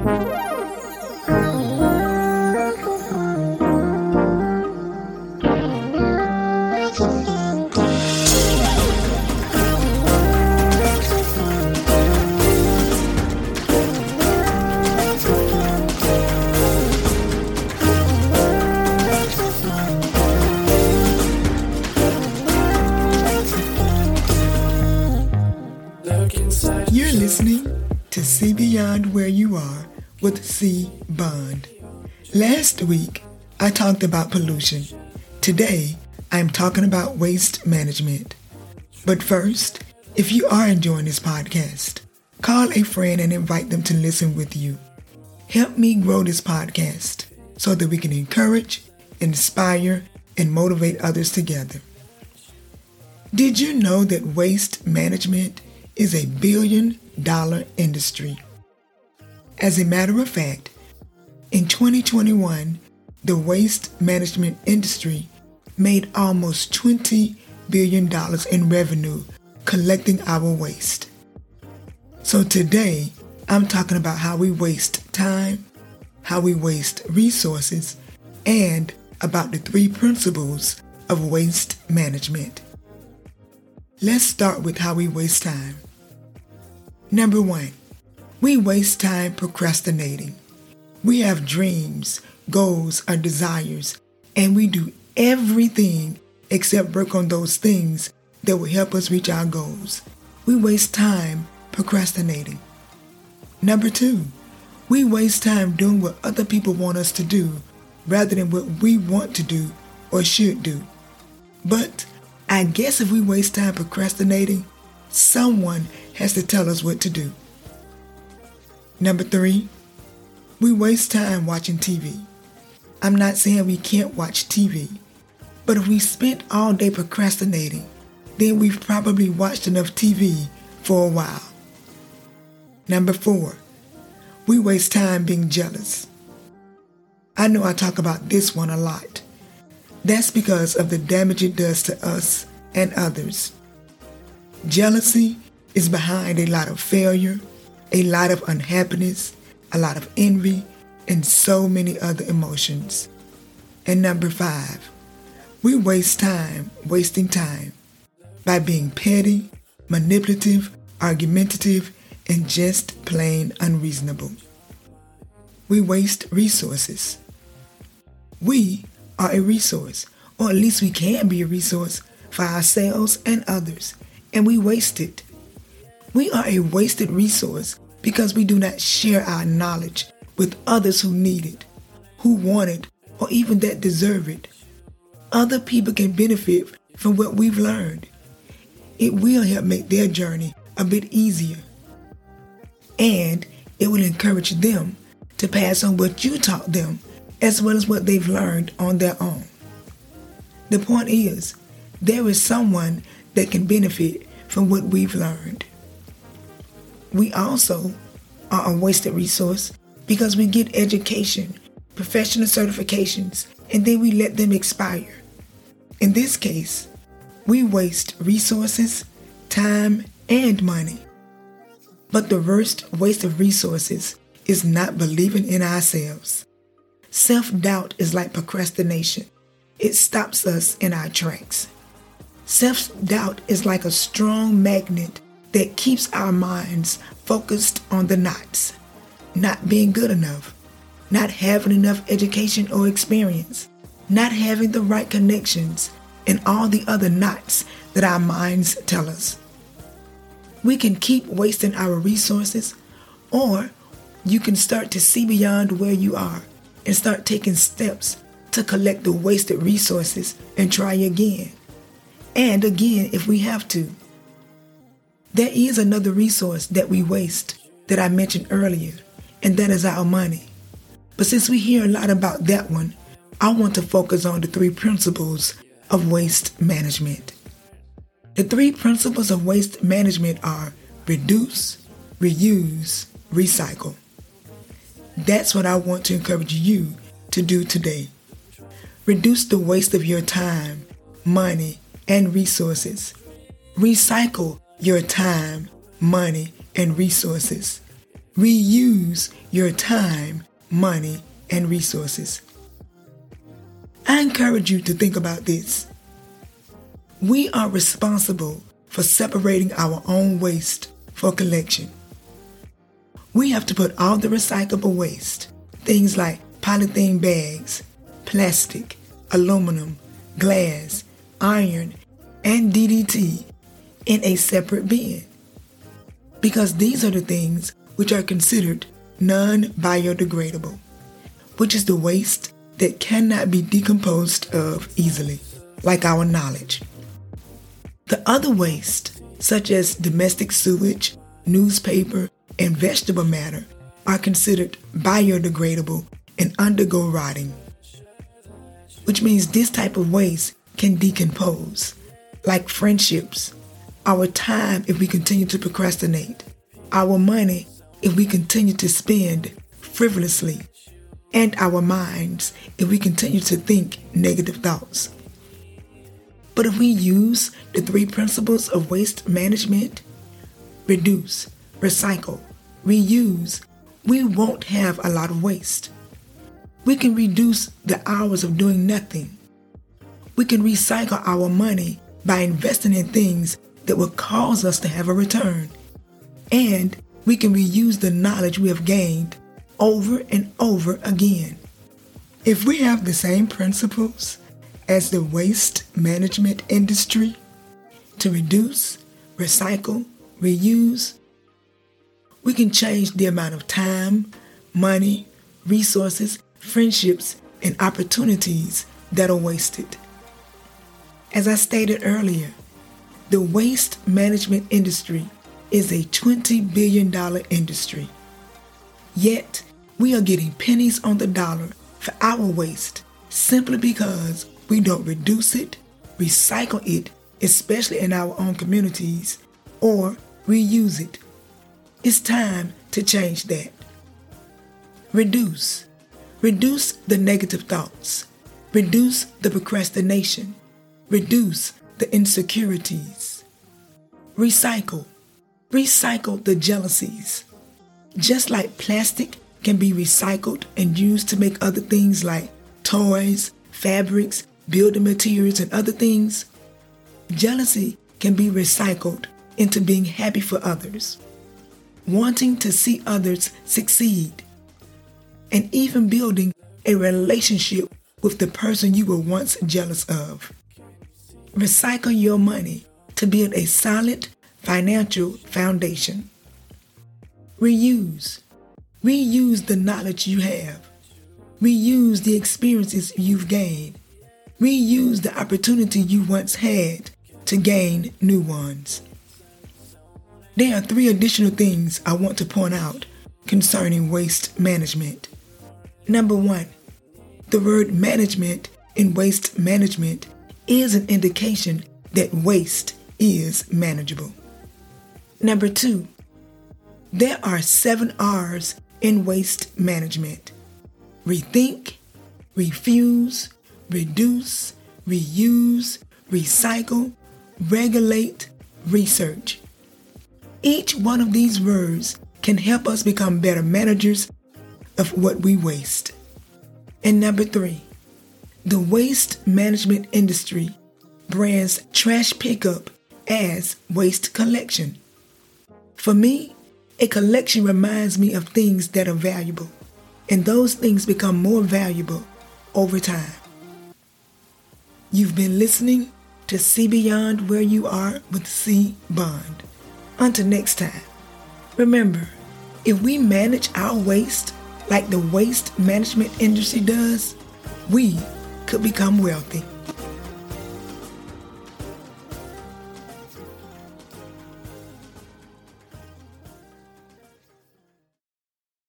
You're Bond. Last week, I talked about pollution. Today, I'm talking about waste management. But first, if you are enjoying this podcast, call a friend and invite them to listen with you. Help me grow this podcast so that we can encourage, inspire, and motivate others together. Did you know that waste management is a billion dollar industry? As a matter of fact, in 2021, the waste management industry made almost $20 billion in revenue collecting our waste. So today, I'm talking about how we waste time, how we waste resources, and about the three principles of waste management. Let's start with how we waste time. Number one, we waste time procrastinating. We have dreams, goals, or desires, and we do everything except work on those things that will help us reach our goals. We waste time procrastinating. Number two, we waste time doing what other people want us to do rather than what we want to do or should do. But I guess if we waste time procrastinating, someone has to tell us what to do. Number three, we waste time watching TV. I'm not saying we can't watch TV, but if we spent all day procrastinating, then we've probably watched enough TV for a while. Number four, we waste time being jealous. I know I talk about this one a lot. That's because of the damage it does to us and others. Jealousy is behind a lot of failure, a lot of unhappiness, a lot of envy, and so many other emotions. And number five, we waste time wasting time by being petty, manipulative, argumentative, and just plain unreasonable. We waste resources. We are a resource, or at least we can be a resource for ourselves and others, and we waste it. We are a wasted resource because we do not share our knowledge with others who need it, who want it, or even that deserve it. Other people can benefit from what we've learned. It will help make their journey a bit easier. And it will encourage them to pass on what you taught them as well as what they've learned on their own. The point is, there is someone that can benefit from what we've learned. We also are a wasted resource because we get education, professional certifications, and then we let them expire. In this case, we waste resources, time, and money. But the worst waste of resources is not believing in ourselves. Self doubt is like procrastination, it stops us in our tracks. Self doubt is like a strong magnet that keeps our minds focused on the knots, not being good enough, not having enough education or experience, not having the right connections, and all the other knots that our minds tell us. We can keep wasting our resources, or you can start to see beyond where you are and start taking steps to collect the wasted resources and try again. And again if we have to. There is another resource that we waste that I mentioned earlier, and that is our money. But since we hear a lot about that one, I want to focus on the three principles of waste management. The three principles of waste management are reduce, reuse, recycle. That's what I want to encourage you to do today. Reduce the waste of your time, money, and resources. Recycle your time, money, and resources. reuse your time, money, and resources. I encourage you to think about this. We are responsible for separating our own waste for collection. We have to put all the recyclable waste, things like polythene bags, plastic, aluminum, glass, iron, and DDT, in a separate bin. Because these are the things which are considered non biodegradable, which is the waste that cannot be decomposed of easily, like our knowledge. The other waste, such as domestic sewage, newspaper, and vegetable matter, are considered biodegradable and undergo rotting, which means this type of waste can decompose, like friendships, our time if we continue to procrastinate, our money if we continue to spend frivolously, and our minds if we continue to think negative thoughts. But if we use the three principles of waste management reduce, recycle, reuse we won't have a lot of waste. We can reduce the hours of doing nothing. We can recycle our money by investing in things that will cause us to have a return. And we can reuse the knowledge we have gained over and over again. If we have the same principles as the waste management industry to reduce, recycle, reuse, we can change the amount of time, money, resources, friendships, and opportunities that are wasted. As I stated earlier, the waste management industry is a $20 billion industry. Yet, we are getting pennies on the dollar for our waste simply because we don't reduce it, recycle it, especially in our own communities, or reuse it. It's time to change that. Reduce. Reduce the negative thoughts. Reduce the procrastination. Reduce the insecurities. Recycle. Recycle the jealousies. Just like plastic can be recycled and used to make other things like toys, fabrics, building materials, and other things, jealousy can be recycled into being happy for others wanting to see others succeed, and even building a relationship with the person you were once jealous of. Recycle your money to build a solid financial foundation. Reuse. Reuse the knowledge you have. Reuse the experiences you've gained. Reuse the opportunity you once had to gain new ones. There are three additional things I want to point out concerning waste management. Number one, the word management in waste management is an indication that waste is manageable. Number two, there are seven R's in waste management rethink, refuse, reduce, reuse, recycle, regulate, research. Each one of these words can help us become better managers of what we waste. And number three, the waste management industry brands trash pickup as waste collection. For me, a collection reminds me of things that are valuable, and those things become more valuable over time. You've been listening to See Beyond Where You Are with C. Bond. Until next time, remember, if we manage our waste like the waste management industry does, we could become wealthy.